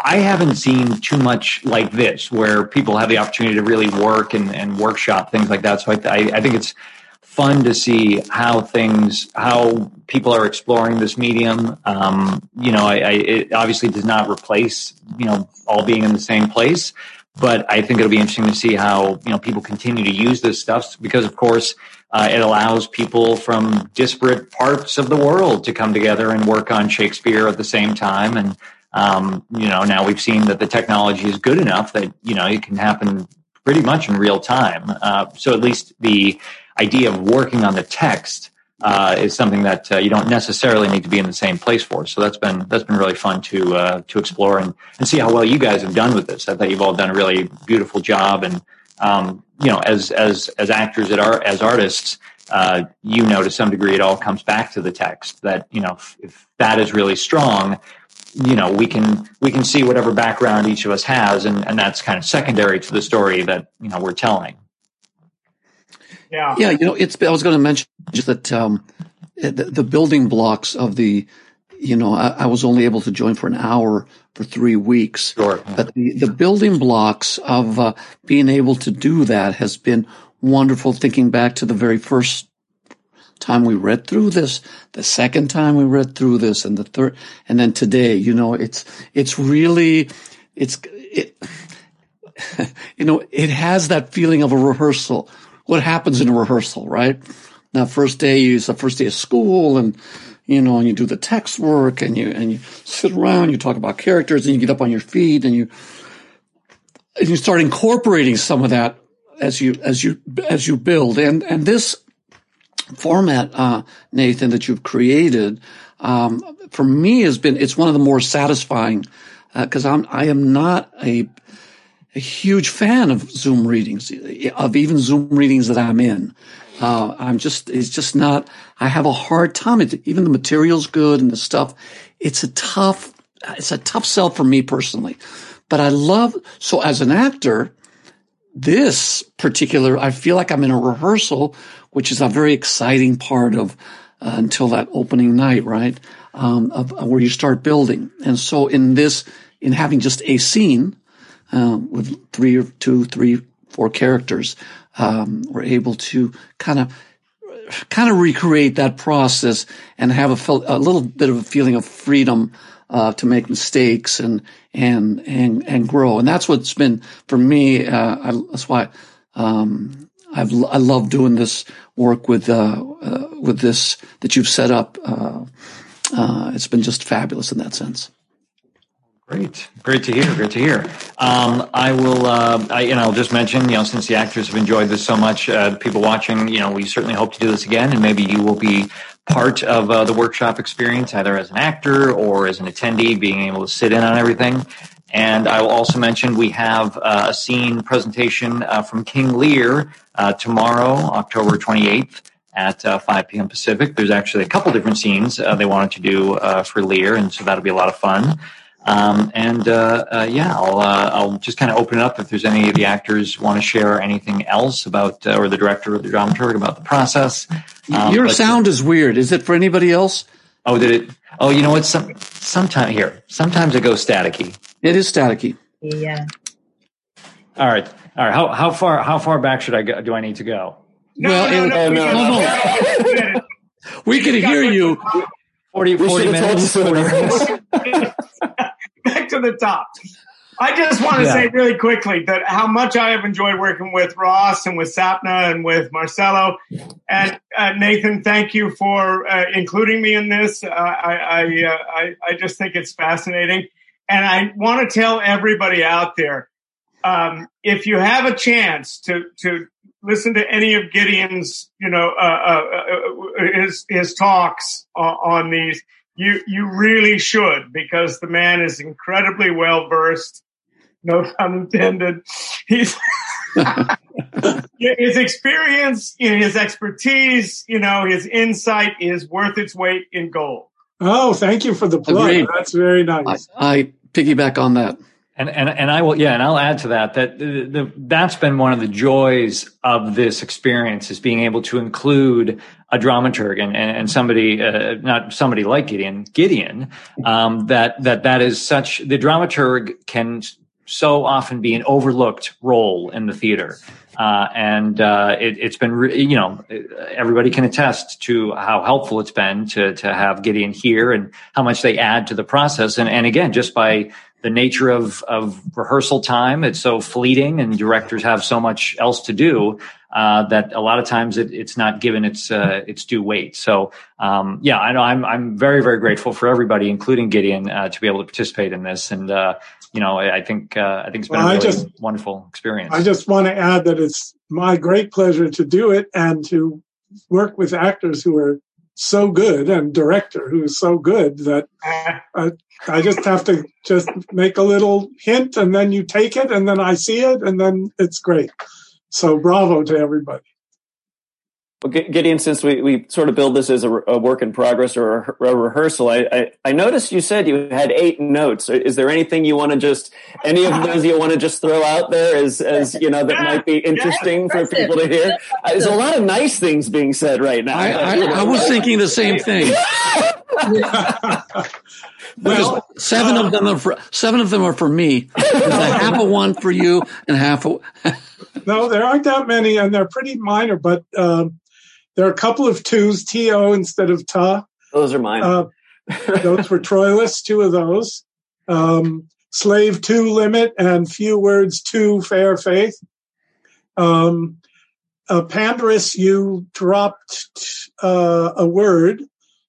S1: I haven't seen too much like this where people have the opportunity to really work and, and workshop things like that. So I, I, I think it's fun to see how things how people are exploring this medium. Um, you know, I, I, it obviously does not replace you know all being in the same place, but I think it'll be interesting to see how you know people continue to use this stuff because, of course uh, it allows people from disparate parts of the world to come together and work on Shakespeare at the same time. And, um, you know, now we've seen that the technology is good enough that, you know, it can happen pretty much in real time. Uh, so at least the idea of working on the text uh, is something that uh, you don't necessarily need to be in the same place for. So that's been that's been really fun to uh, to explore and, and see how well you guys have done with this. I thought you've all done a really beautiful job, and um, you know, as as as actors, at art, as artists, uh, you know, to some degree, it all comes back to the text. That you know, if, if, that is really strong, you know, we can we can see whatever background each of us has, and and that's kind of secondary to the story that you know we're telling.
S3: Yeah,
S4: yeah. You know, it's. I was going to mention just that um, the, the building blocks of the you know, I, I, was only able to join for an hour for three weeks.
S1: Sure.
S4: But the, the building blocks of uh, being able to do that has been wonderful. Thinking back to the very first time we read through this, the second time we read through this, and the third, and then today, you know, it's, it's really, it's, it, you know, it has that feeling of a rehearsal. What happens in a rehearsal, right? Now, first day, it's the first day of school and, you know, and you do the text work and you, and you sit around, you talk about characters and you get up on your feet and you, and you start incorporating some of that as you, as you, as you build. And, and this format, uh, Nathan, that you've created, um, for me has been, it's one of the more satisfying, uh, cause I'm, I am not a, a huge fan of Zoom readings, of even Zoom readings that I'm in. Uh, I'm just, it's just not, I have a hard time. It, even the material's good and the stuff. It's a tough, it's a tough sell for me personally. But I love, so as an actor, this particular, I feel like I'm in a rehearsal, which is a very exciting part of uh, until that opening night, right? Um, of, of, where you start building. And so in this, in having just a scene, uh, with three or two, three, four characters, um, we're able to kind of kind of recreate that process and have a, a little bit of a feeling of freedom uh, to make mistakes and and and and grow. And that's what's been for me. Uh, I, that's why um, I've I love doing this work with uh, uh with this that you've set up. Uh, uh, it's been just fabulous in that sense.
S1: Great, great to hear. Great to hear. Um, I will, uh, I, know, I'll just mention, you know, since the actors have enjoyed this so much, uh, people watching, you know, we certainly hope to do this again, and maybe you will be part of uh, the workshop experience, either as an actor or as an attendee, being able to sit in on everything. And I will also mention we have uh, a scene presentation uh, from King Lear uh, tomorrow, October 28th at 5 p.m. Pacific. There's actually a couple different scenes they wanted to do for Lear, and so that'll be a lot of fun. Um, and uh, uh, yeah, I'll uh, I'll just kind of open it up if there's any of the actors want to share anything else about, uh, or the director or the dramaturg about the process.
S4: Um, Your sound is weird. Is it for anybody else?
S1: Oh, did it? Oh, you know what? Some sometimes here, sometimes it goes staticky.
S4: It is staticky.
S6: Yeah.
S1: All right, all right. How how far how far back should I go? Do I need to go?
S2: No, well, no, no, no, no,
S4: no, no. we can hear you.
S1: 40, 40 minutes. 40 minutes.
S2: To the top. I just want to yeah. say really quickly that how much I have enjoyed working with Ross and with Sapna and with Marcelo and uh, Nathan. Thank you for uh, including me in this. Uh, I I, uh, I, I just think it's fascinating, and I want to tell everybody out there um, if you have a chance to to listen to any of Gideon's you know uh, uh, his his talks on these you you really should because the man is incredibly well versed. No pun intended. He's his experience, his expertise, you know, his insight is worth its weight in gold.
S3: Oh, thank you for the plug. Agreed. That's very nice.
S4: I, I piggyback on that.
S1: And, and and I will yeah, and I'll add to that that the, the, that's been one of the joys of this experience is being able to include a dramaturg and and, somebody uh, not somebody like Gideon Gideon um, that that that is such the dramaturg can so often be an overlooked role in the theater. Uh, and uh, it, has been, re- you know, everybody can attest to how helpful it's been to to have Gideon here and how much they add to the process. And and again, just by the nature of, of rehearsal time. It's so fleeting and directors have so much else to do, uh, that a lot of times it, it's not given its, uh, its due weight. So, um, yeah, I know I'm, I'm very, very grateful for everybody, including Gideon, uh, to be able to participate in this. And, uh, you know, I think, uh, I think it's been well, a really just, wonderful experience.
S3: I just want to add that it's my great pleasure to do it and to work with actors who are so good and director who's so good that uh, I just have to just make a little hint and then you take it and then I see it and then it's great. So bravo to everybody.
S7: Well, Gideon, since we, we sort of build this as a, a work in progress or a, a rehearsal, I, I, I, noticed you said you had eight notes. Is there anything you want to just, any of those you want to just throw out there as, as you know, that might be interesting for people to hear? There's a lot of nice things being said right now.
S4: I, I, I was thinking the same thing. well, seven uh, of them are for, seven of them are for me. There's a half of one for you and half a.
S3: no, there aren't that many, and they're pretty minor. But um, There are a couple of twos, T-O instead of ta.
S7: Those are mine.
S3: Uh, those were Troilus, two of those. Um, slave two limit and few words two fair faith. Um, uh, Pandarus, you dropped uh, a word,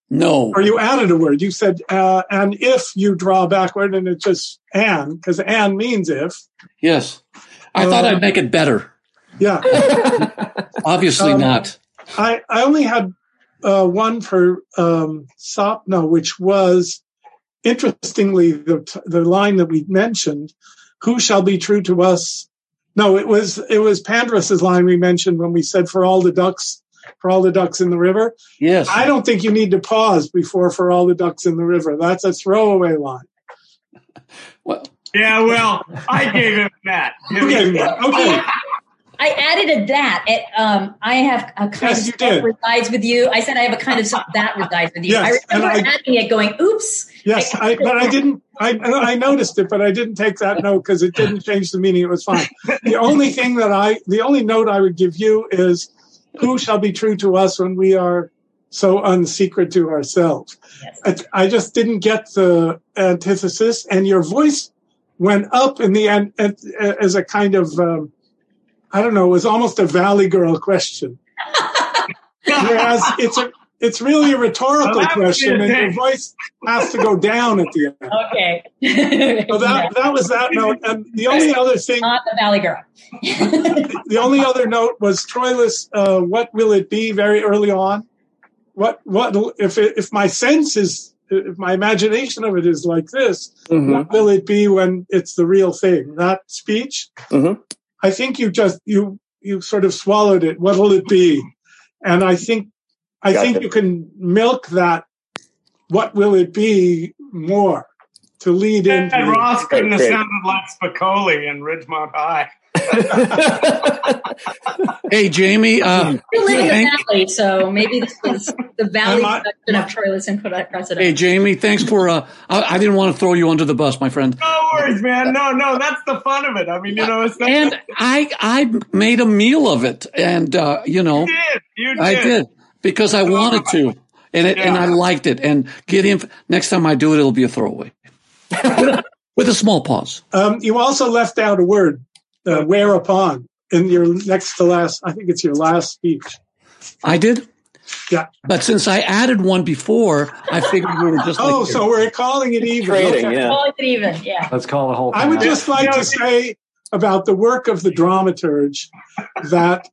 S4: No.
S3: or you added a word. You said, uh, and if you draw backward, and it's just and, because and means if.
S4: Yes. I thought
S3: Uh,
S4: I'd make it better.
S3: Yeah.
S4: Obviously
S3: Um,
S4: not.
S3: I, I only had uh, one for um, Sapna, which was interestingly the the line that we mentioned. Who shall be true to us? No, it was it was Pandarus's line we mentioned when we said for all the ducks, for all the ducks in the river.
S4: Yes.
S3: I don't think you need to pause before for all the ducks in the river. That's a throwaway line.
S4: Well,
S2: Yeah, well, I gave him that.
S3: Okay, okay.
S6: I added a that. It, um, I have a kind
S3: Yes,
S6: of
S3: you
S6: stuff resides with you. I said I have a kind of stuff that resides with you.
S3: Yes,
S6: I remember
S3: I-
S6: adding it, going, "Oops."
S3: Yes, I, but I didn't. I I noticed it, but I didn't take that note because it didn't change the meaning. It was fine. The only thing that I, the only note I would give you is, "Who shall be true to us when we are so unsecret to ourselves?"
S6: Yes.
S3: I, I just didn't get the antithesis, and your voice went up in the end as a kind of, um, I don't know, it was almost a Valley Girl question. Whereas it's a, it's really a rhetorical
S2: Well, that would be
S3: question, and your voice has to go down at the end.
S6: Okay.
S3: So that that was that note, and the only other thing,
S6: Not the Valley Girl.
S3: the only other note was Troilus. Uh, what will it be? Very early on, what what if it, if my sense is if my imagination of it is like this,
S7: Mhm.
S3: what will it be when it's the real thing? That speech.
S7: Mhm.
S3: I think you just you you sort of swallowed it. What will it be? And I think I
S7: Got
S3: think you can milk that. What will it be more to lead into?
S2: And Ross couldn't have sounded like Spicoli in Ridgemont High.
S4: hey, Jamie. Uh,
S6: You live in the
S4: thank-
S6: Valley, so maybe this was the Valley
S3: Am I-
S6: section of Troilus and precedent.
S4: hey, Jamie. Thanks for. Uh, I, I didn't want to throw you under the bus, my friend.
S2: No worries, man. No, no, that's the fun of it. I mean, you know, it's not,
S4: And I I made a meal of it, and uh, you know
S2: you did. You did.
S4: I did because I wanted to, and it, and I liked it. And get in next time I do it, it'll be a throwaway with a small pause.
S3: Um, you also left out a word, uh, whereupon, in your next to last. I think it's your last speech.
S4: I did.
S3: Yeah.
S4: But since I added one before, I figured we were just like
S3: Oh, so we're calling it even.
S7: Trading,
S3: Okay.
S7: yeah.
S6: Call it even, yeah.
S1: Let's call the whole thing.
S3: I would
S1: off.
S3: just like
S2: You know,
S3: to say about the work of the dramaturge that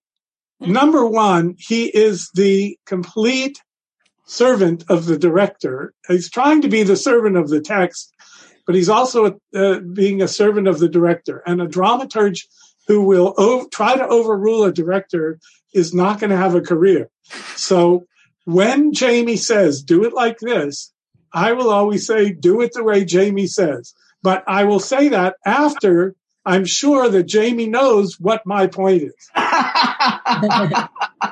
S3: number one, he is the complete servant of the director. He's trying to be the servant of the text, but he's also uh, being a servant of the director. And a dramaturge who will try to overrule a director is not going to have a career. So when Jamie says, do it like this, I will always say, do it the way Jamie says. But I will say that after I'm sure that Jamie knows what my point is.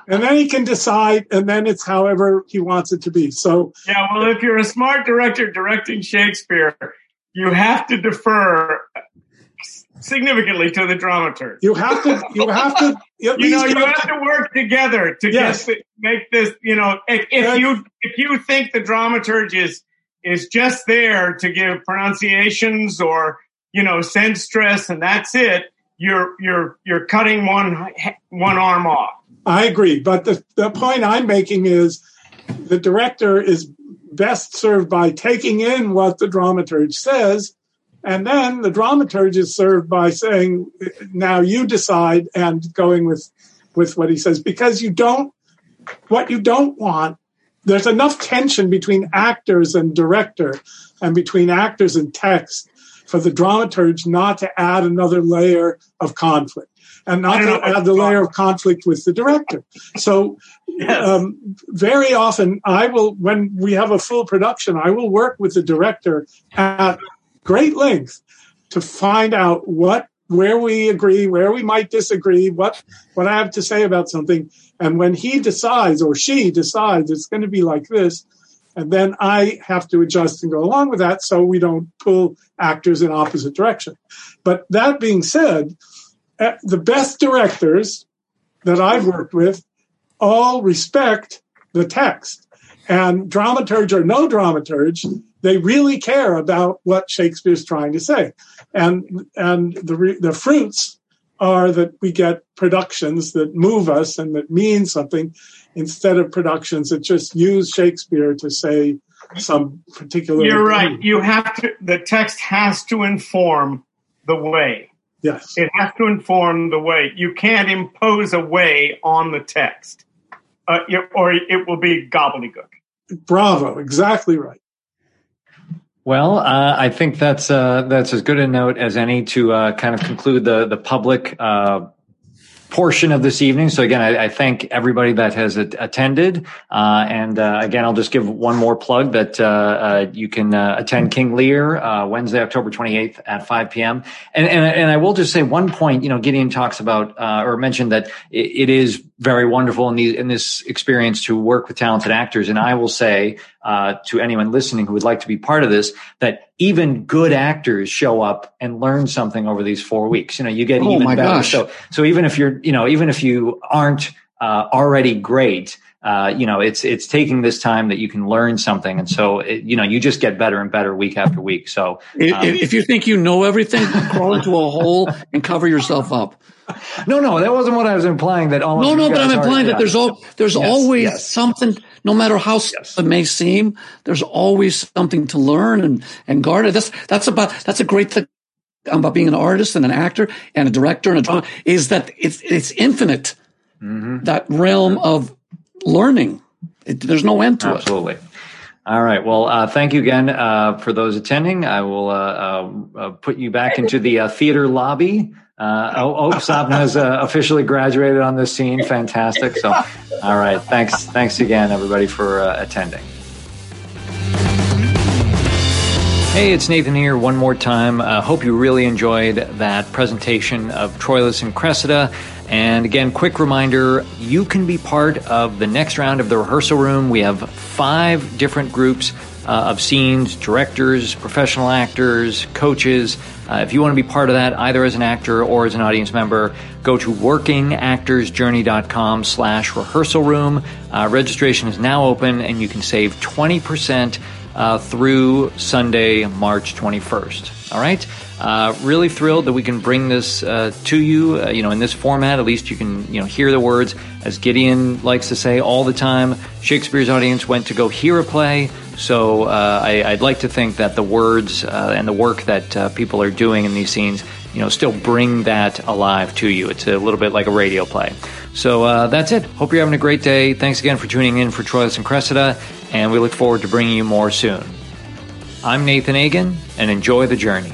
S3: And then he can decide, and then it's however he wants it to be. So,
S2: Yeah, well, if you're a smart director directing Shakespeare, you have to defer significantly to the dramaturg.
S3: you have to, you have to,
S2: You know, you have to work together to
S3: Yes.
S2: get make this. You know, if, if you if you think the dramaturg is is just there to give pronunciations or you know sense stress and that's it, you're you're you're cutting one one arm off.
S3: I agree. But the, the point I'm making is the director is best served by taking in what the dramaturge says. And then the dramaturge is served by saying, now you decide and going with, with what he says, because you don't, what you don't want, there's enough tension between actors and director and between actors and text for the dramaturge not to add another layer of conflict and not to add the layer of conflict with the director. So
S2: Yes.
S3: um, very often I will, when we have a full production, I will work with the director at great length to find out what, where we agree, where we might disagree, what, what I have to say about something. And when he decides or she decides it's going to be like this, and then I have to adjust and go along with that so we don't pull actors in opposite direction. But that being said, uh, the best directors that I've worked with all respect the text. And dramaturge or no dramaturge, they really care about what Shakespeare's trying to say. And, and the, the fruits are that we get productions that move us and that mean something instead of productions that just use Shakespeare to say some particular.
S2: You're right. Thing. You have to, the text has to inform the way.
S3: Yes.
S2: It has to inform the way. You can't impose a way on the text, uh, or it will be gobbledygook.
S3: Bravo. Exactly right.
S1: Well, uh, I think that's uh, that's as good a note as any to uh, kind of conclude the the public uh, portion of this evening. So again, I, I thank everybody that has attended. Uh, and uh, again, I'll just give one more plug that uh, uh you can uh, attend King Lear uh, Wednesday, October 28th at 5 p.m. And, and, and I will just say one point. You know, Gideon talks about or mentioned that it, it is very wonderful in, the, in this experience to work with talented actors. And I will say uh, to anyone listening who would like to be part of this that even good actors show up and learn something over these four weeks. You know, you get oh even better. Gosh. So, so even if you're, you know, even if you aren't uh, already great, uh, you know, it's it's taking this time that you can learn something, and so it, you know, you just get better and better week after week. So,
S4: um, if, if you think you know everything, crawl into a hole and cover yourself up.
S1: No, no, that wasn't what I was implying. That all
S4: no, no, but I'm implying that there's all there's yes, always yes. something. No matter how yes. it may seem, there's always something to learn and and garner. That's that's about that's a great thing about being an artist and an actor and a director and a drama is that it's it's infinite. Mm-hmm. That realm of learning. It, there's no end to
S1: Absolutely. it. Absolutely. All right. Well, uh, thank you again uh, for those attending. I will uh, uh, uh put you back into the uh, theater lobby. oh, oh Sapna has officially graduated on this scene. Fantastic. So, all right. Thanks. Thanks again, everybody, for attending. Hey, it's Nathan here one more time. Hope you really enjoyed that presentation of Troilus and Cressida. And again, quick reminder you can be part of the next round of the rehearsal room. We have five different groups uh, of scenes directors, professional actors, coaches. Uh, if you want to be part of that, either as an actor or as an audience member, go to workingactorsjourney.com slash rehearsal room. Uh, registration is now open and you can save 20% uh, through Sunday, March 21st. All right. Uh, really thrilled that we can bring this uh, to you. Uh, you know, in this format, at least you can you know hear the words. As Gideon likes to say all the time, Shakespeare's audience went to go hear a play. So uh, I, would like to think that the words uh, and the work that uh, people are doing in these scenes, you know, still bring that alive to you. It's a little bit like a radio play. So that's it. Hope you're having a great day. Thanks again for tuning in for Troilus and Cressida, and we look forward to bringing you more soon. I'm Nathan Agin, and enjoy the journey.